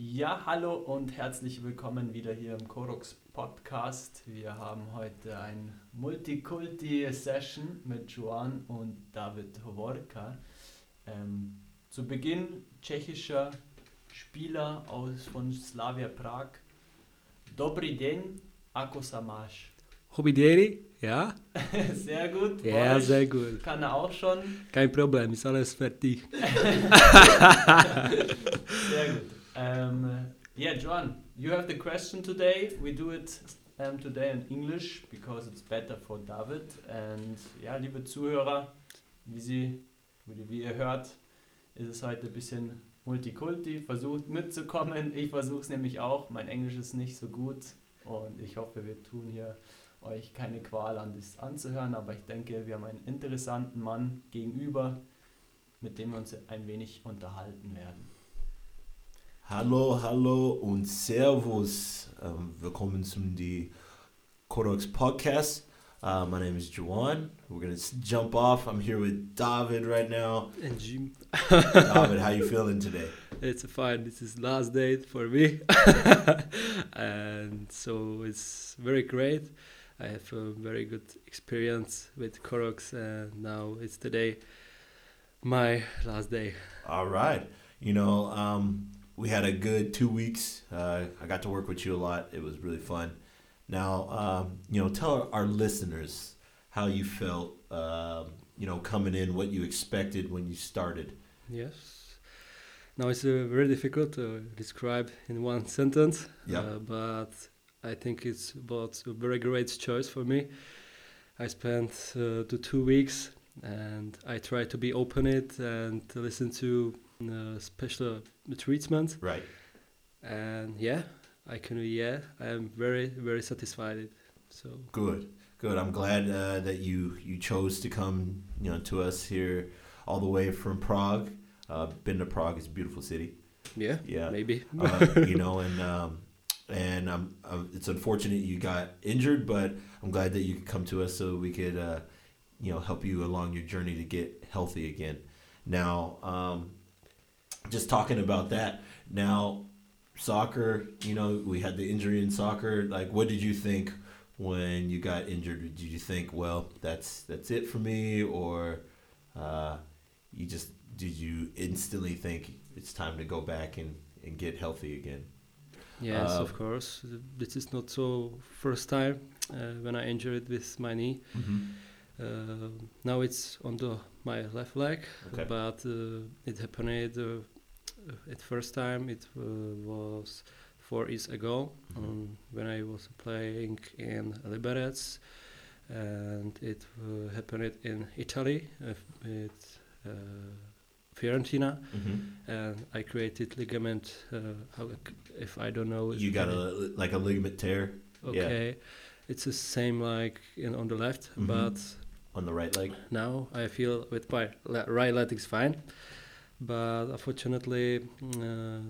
Ja, hallo und herzlich willkommen wieder hier im Korox Podcast. Wir haben heute ein Multikulti-Session mit Joan und David Hovorka. Ähm, zu Beginn tschechischer Spieler aus von Slavia Prag. Dobry den, ako samaš. Hobideri, ja? sehr gut. Ja, Deutsch sehr gut. Kann er auch schon. Kein Problem, ist alles fertig. Sehr gut. Um, yeah, Joan, you have the question today. We do it um, today in English because it's better for David. And ja, liebe Zuhörer, wie, Sie, wie ihr hört, ist es heute ein bisschen Multikulti. Versucht mitzukommen. Ich versuche es nämlich auch. Mein Englisch ist nicht so gut. Und ich hoffe, wir tun hier euch keine Qual an, das anzuhören. Aber ich denke, wir haben einen interessanten Mann gegenüber, mit dem wir uns ein wenig unterhalten werden. Hallo, hallo und Servus. Um, willkommen zum die Codex Podcast. Uh, my name is Juan. We're gonna jump off. I'm here with David right now. And Jim, David, how you feeling today? it's fine. This is last day for me, and so it's very great. I have a very good experience with Koroks, and now it's today my last day. All right. You know, um, we had a good two weeks. Uh, I got to work with you a lot. It was really fun. Now, um, you know, tell our listeners how you felt. Um, you know, coming in, what you expected when you started. Yes. Now it's uh, very difficult to describe in one sentence. Yeah. Uh, but I think it's about a very great choice for me. I spent uh, the two weeks and I try to be open it and to listen to uh, special treatment. Right. And yeah, I can yeah, I am very very satisfied. So Good, good. I'm glad uh, that you you chose to come, you know, to us here, all the way from Prague. Uh, been to Prague; it's a beautiful city. yeah, Yeah, maybe. uh, you know, and um, and um, um, it's unfortunate you got injured, but I'm glad that you could come to us so we could, uh, you know, help you along your journey to get healthy again. Now, um, just talking about that. Now, soccer. You know, we had the injury in soccer. Like, what did you think when you got injured? Did you think, well, that's that's it for me, or uh, you just did you instantly think it's time to go back and, and get healthy again? Yes, Uh, of course. This is not so first time uh, when I injured with my knee. Mm-hmm. Uh, now it's on the my left leg, Okay. but uh, it happened uh, at first time. It uh, was four years ago Mhm. um, when I was playing in Liberec, and it uh, happened in Italy with uh, Fiorentina, Mm-hmm. and I created ligament. Uh, if I don't know, You got a like a ligament tear yeah. okay. It's the same like in on the left, Mhm. but on the right leg. now I feel with my le- right leg is fine, but unfortunately, uh,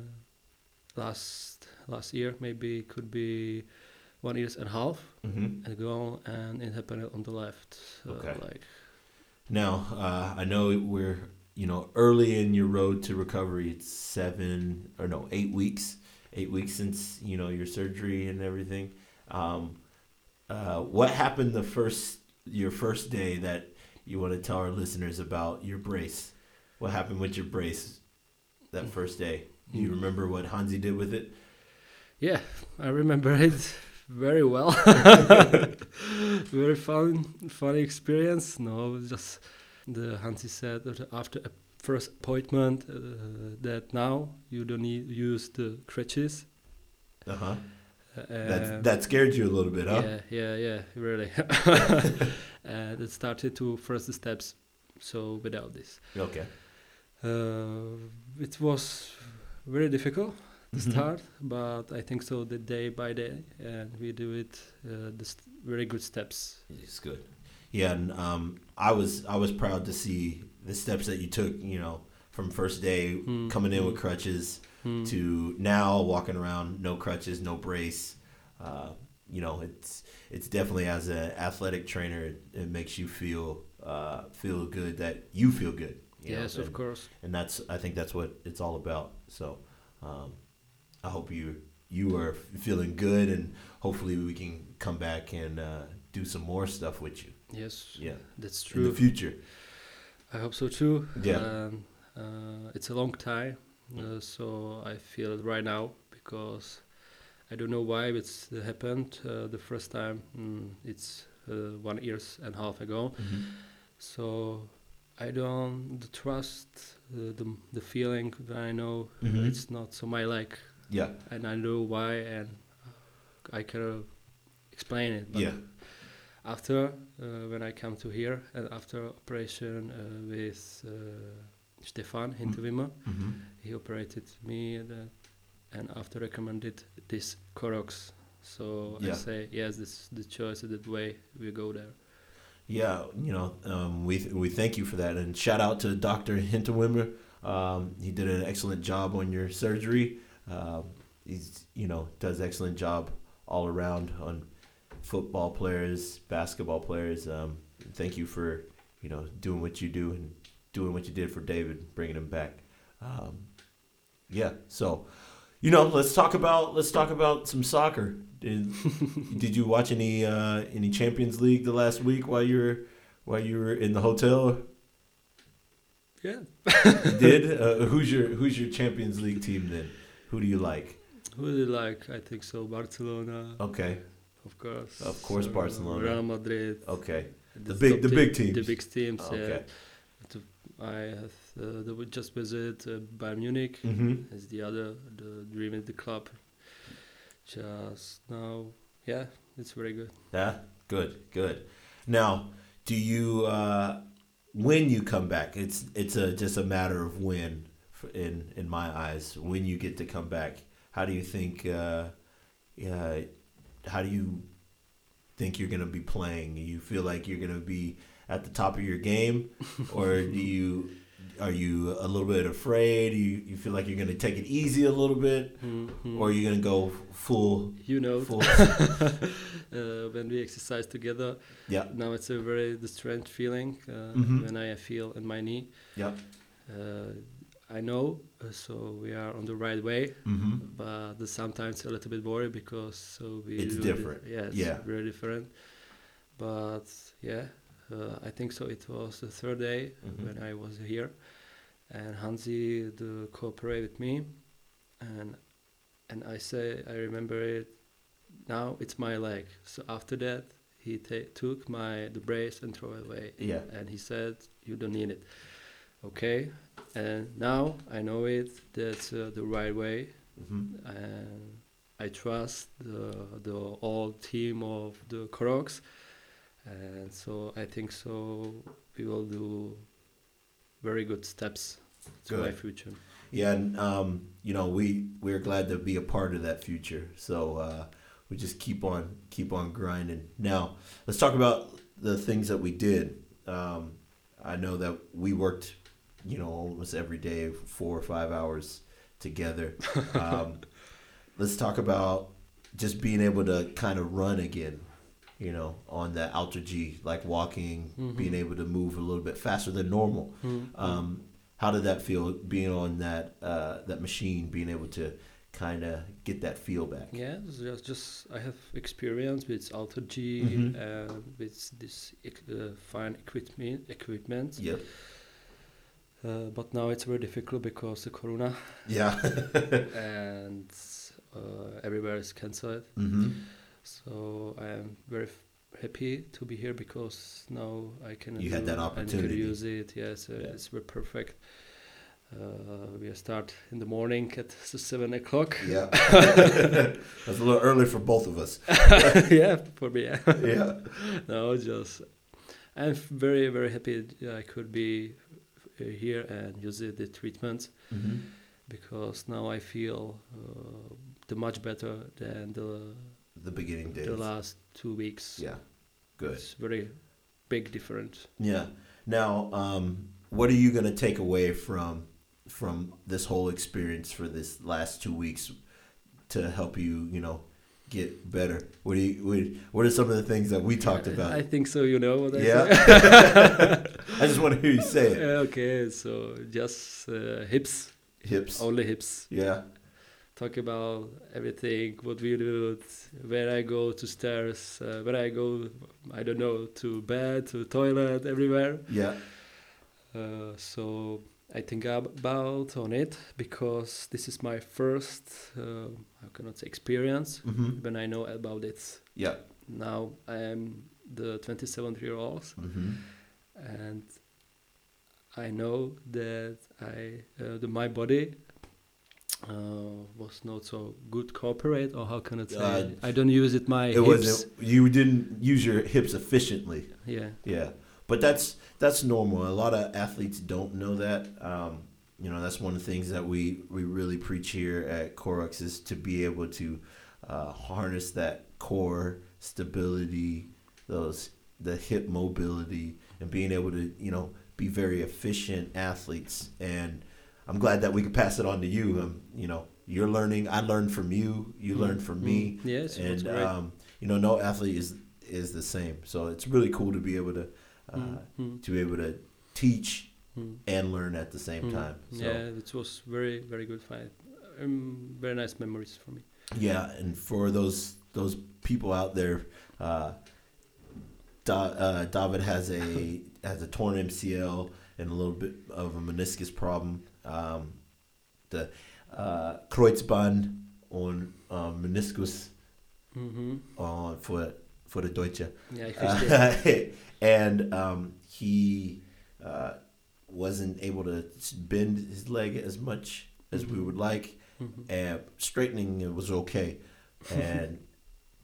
last last year maybe it could be one years and a half Mm-hmm. ago, and it happened on the left. Uh, Okay. Like Now, uh, I know we're you know early in your road to recovery. It's seven or no eight weeks, eight weeks since you know your surgery and everything. Um, uh, what happened the first your first day that you want to tell our listeners about your brace? What happened with your brace that first day? Do you Mm. remember what Hansi did with it? yeah, I remember it very well. very fun, funny experience. No, just the Hansi said that after a first appointment uh, that now you don't need use the crutches. Uh huh. Uh, That that scared you a little bit, huh? Yeah, yeah, yeah, really. and it started to first steps. So without this, Okay. uh, it was very difficult to Mhm. start, but I think so the day by day, and we do it uh, the st- very good steps. It's good. Yeah, and um, I was I was proud to see the steps that you took. You know, from first day Mm, coming in with crutches mm. to now walking around no crutches, no brace. Uh, you know, it's it's definitely as an athletic trainer, it, it makes you feel uh, feel good that you feel good. you know, yes, of and- course. and that's I think that's what it's all about. So, um, I hope you you are feeling good, and hopefully we can come back and uh, do some more stuff with you. Yes, Yeah, that's true. in the future. I hope so too. Yeah. Um, uh, it's a long time, uh, so I feel it right now because I don't know why it's happened. Uh, the first time mm, it's uh, one years and a half ago. So I don't trust uh, the the feeling that I know Mhm. it's not so my like, Yeah, and I know why, and I can explain it. But yeah, after uh, when I come to here and after operation uh, with uh, Stefan Hinterwimmer, hmm he operated me and, uh, and after recommended this Corox. So Yeah. I say yes, this is the choice, the way we go there. yeah. You know, um, we we thank you for that, and shout out to Doctor Hinterwimmer. Um, he did an excellent job on your surgery. Um, he's you know does excellent job all around on football players, basketball players. Um, thank you for you know doing what you do and doing what you did for David, bringing him back. Um, yeah, so you know, let's talk about let's talk about some soccer. Did, did you watch any uh, any Champions League the last week while you were while you were in the hotel? Yeah. Did. Uh, who's your who's your Champions League team then? Who do you like? Who do you like? I think so. Barcelona, Okay, of course. Of course, Barcelona. Real Madrid. okay, The top big- the big teams. The big teams. okay. Yeah. I have uh, just visit uh, Bayern Munich. Mm-hmm. as the other, the dream in the club. Just now, yeah, it's very good. Yeah, good, good. Now, do you uh, when you come back? It's it's a just a matter of when, in in my eyes, when you get to come back. How do you think? Uh, yeah, how do you think you're gonna be playing? You feel like you're gonna be at the top of your game, or do you? Are you a little bit afraid? You you feel like you're gonna take it easy a little bit, Mhm. or are you gonna go full you know, full? uh, when we exercise together, yeah, now it's a very strange feeling uh, Mhm. when I feel in my knee. yeah. Uh, I know, uh, so we are on the right way, Mm-hmm. but sometimes a little bit worried because so we It's the- different. yeah, it's Yeah. very different. But yeah, uh, I think so. It was the third day Mhm. when I was here, and Hansi the cooperate with me, and and I say I remember it. Now it's my leg. So after that, he ta- took my the brace and throw it away, Yeah. and he said you don't need it. Okay, and now I know it. That's uh, the right way, Mm-hmm. and I trust the the all team of the Crocs, and so I think so we will do very good steps to my future. Yeah, and um, you know, we we're glad to be a part of that future. So uh, we just keep on keep on grinding. Now, let's talk about the things that we did. Um, I know that we worked, you know, almost every day, four or five hours together. Um, let's talk about just being able to kind of run again. You know, on the Alter G, like walking, Mhm. being able to move a little bit faster than normal. Um, how did that feel being on that uh, that machine, being able to kind of get that feel back? Yeah, just just I have experience with Alter G Mhm. and with this uh, fine equipment equipment. Yep. Uh, but now it's very difficult because the corona Yeah. and uh, everywhere is cancelled. So I am very f- happy to be here because now I can You had that opportunity. use it. Yes, uh, Yeah. it's perfect. Uh, we start in the morning at seven o'clock. Yeah. That's a little early for both of us. yeah, for me. Yeah. Yeah. no, just I'm very very happy I could be uh, here and use the treatment hmm because now I feel uh, the much better than the The beginning days. the last two weeks. Yeah. Good. It's very big difference. Yeah. Now, um, what are you going to take away from from this whole experience for this last two weeks to help you, you know, get better? What do you what, what are some of the things that we talked about? I think so. You know what I Yeah. I just want to hear you say it. okay, so just uh, hips, Hips. only hips. Yeah. Talk about everything, what we do, where I go to stairs, uh, where I go, I don't know, to bed, to toilet, everywhere. Yeah. Uh, so I think about on it because this is my first, uh, I say, experience Mm-hmm. when I know about it. Yeah. Now I am the 27 year old Mm-hmm. and I know that I uh, the, my body uh, was not so good cooperate or how can I say Uh, I don't use it my It hips wasn't. You didn't use your hips efficiently. yeah Yeah, but that's that's normal. A lot of athletes don't know that. Um, you know, that's one of the things that we we really preach here at Corux is to be able to uh, harness that core stability, those the hip mobility, and being able to you know be very efficient athletes. And I'm glad that we could pass it on to you. Um, you know, you're learning. I learned from you. You Mm, learned from mm. me yes it was and um, you know no athlete is is the same so it's really cool to be able to uh, Mm, mm, to be able to teach mm. and learn at the same Mm. time so yeah it was very very good fight um, very nice memories for me yeah and for those those people out there uh, da- uh, David has a has a torn MCL and a little bit of a meniscus problem um, the uh, Kreuzband on um, meniscus mm-hmm. on for for the Deutsche yeah. Uh, and um, he uh, wasn't able to bend his leg as much as we Mhm. would like. Mhm. And straightening it was okay, and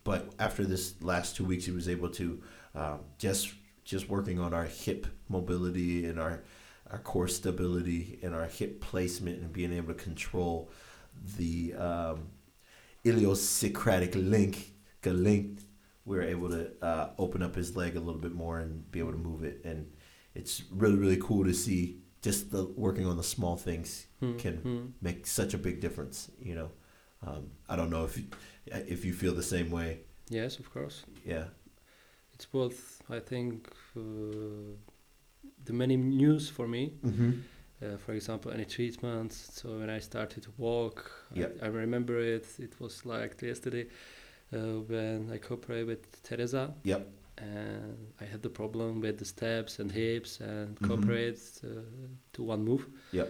but after this last two weeks, he was able to um, just just working on our hip mobility and our our core stability and our hip placement and being able to control the um, iliosocratic link, link we were able to uh, open up his leg a little bit more and be able to move it. And it's really, really cool to see just the working on the small things Mm, can mm. make such a big difference. You know, um, I don't know if you, if you feel the same way. yes of course Yeah. It's both I think uh, the many news for me Mm-hmm. uh, for example, any treatments So when I started to walk, Yeah. I, I remember it. It was like yesterday uh, when I cooperated with Teresa. Yep. And I had the problem with the steps and hips and Mhm. cooperate uh, to one move. Yep.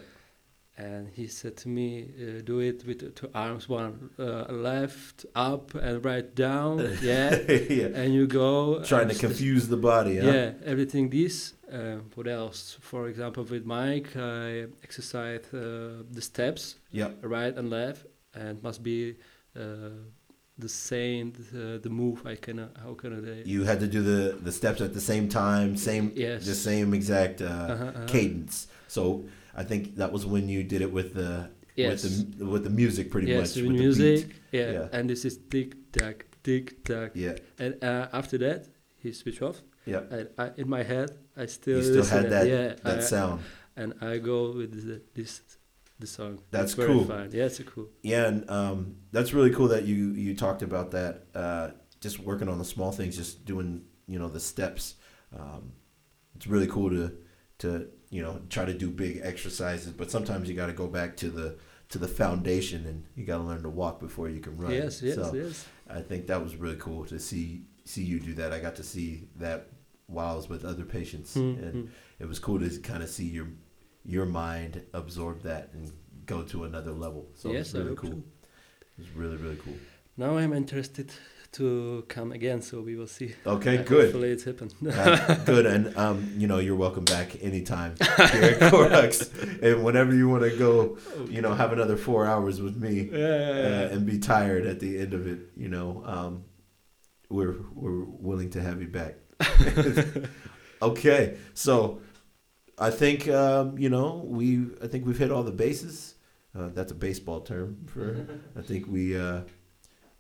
And he said to me, uh, "Do it with two arms, one uh, left up and right down, yeah, yeah. and you go Trying to confuse the body. Huh? yeah, everything this. Uh, what else? For example, with Mike, I exercise uh, the steps, Yep. right and left, and must be uh, the same. The, the move. I can. How can I? say? You had to do the the steps at the same time, same Yes. the same exact uh, Uh-huh, uh-huh. cadence. So I think that was when you did it with the Yes. with the with the music pretty yes, much with music. Yeah. Yeah. and this is tick tack, tick tack, Yeah. and uh, after that he switched off. Yeah. And I, in my head, I still You still had it, that yeah, that I- sound. and I go with the, this the song. That's It's cool. Yeah, it's cool. Yeah, and um, that's really cool that you you talked about that. Uh, just working on the small things, just doing you know the steps. Um, it's really cool to to you know try to do big exercises, but sometimes you got to go back to the to the foundation, and you got to learn to walk before you can run. Yes, yes, So yes. I think that was really cool to see see you do that. I got to see that while I was with other patients, Mm, and mm. it was cool to kind of see your your mind absorb that and go to another level. So yes, it's really cool. so. It's really really cool. Now I'm interested to come again, so we will see. Okay, Uh, good. Hopefully it happens. Uh, good, and um, you know you're welcome back anytime here at Corex, and whenever you want to go, you know, have another four hours with me yeah, yeah, yeah. uh, and be tired at the end of it. You know, um, we're we're willing to have you back. okay, so I think um, you know we I think we've hit all the bases. Uh, that's a baseball term for. I think we uh,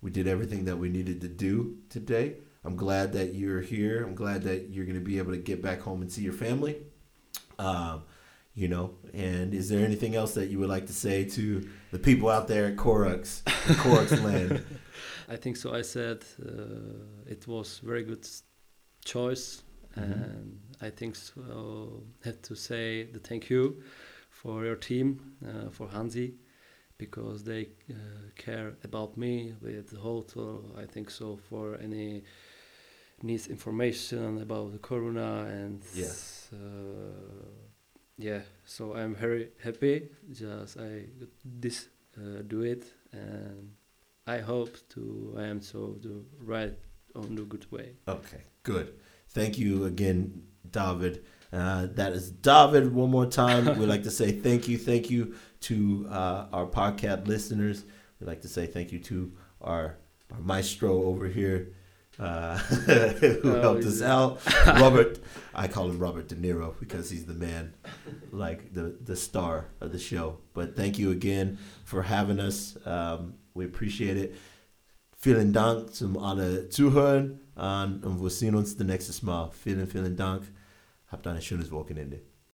we did everything that we needed to do today. I'm glad that you're here. I'm glad that you're going to be able to get back home and see your family. Um, you know, and is there anything else that you would like to say to the people out there at Corux, Corux land? I think so. I said uh, it was very good choice, Mhm. and I think so. Have to say the thank you for your team, uh, for Hansi, because they uh, care about me with the hotel. I think so for any needs information about the corona and yes. uh, yeah. So I'm very happy. Just I this uh, do it and I hope to I am so the right on the good way. Okay, good. Thank you again, David. Uh, that is David. One more time, we'd like to say thank you, thank you to uh, our podcast listeners. We'd like to say thank you to our our maestro over here uh, who Oh, helped us out, Robert. I call him Robert De Niro because he's the man, like the the star of the show. But thank you again for having us. Um, we appreciate it. Vielen Dank zum alle Zuhören und wir sehen uns das nächste Mal. Vielen, vielen Dank. Habt ein in Wochenende.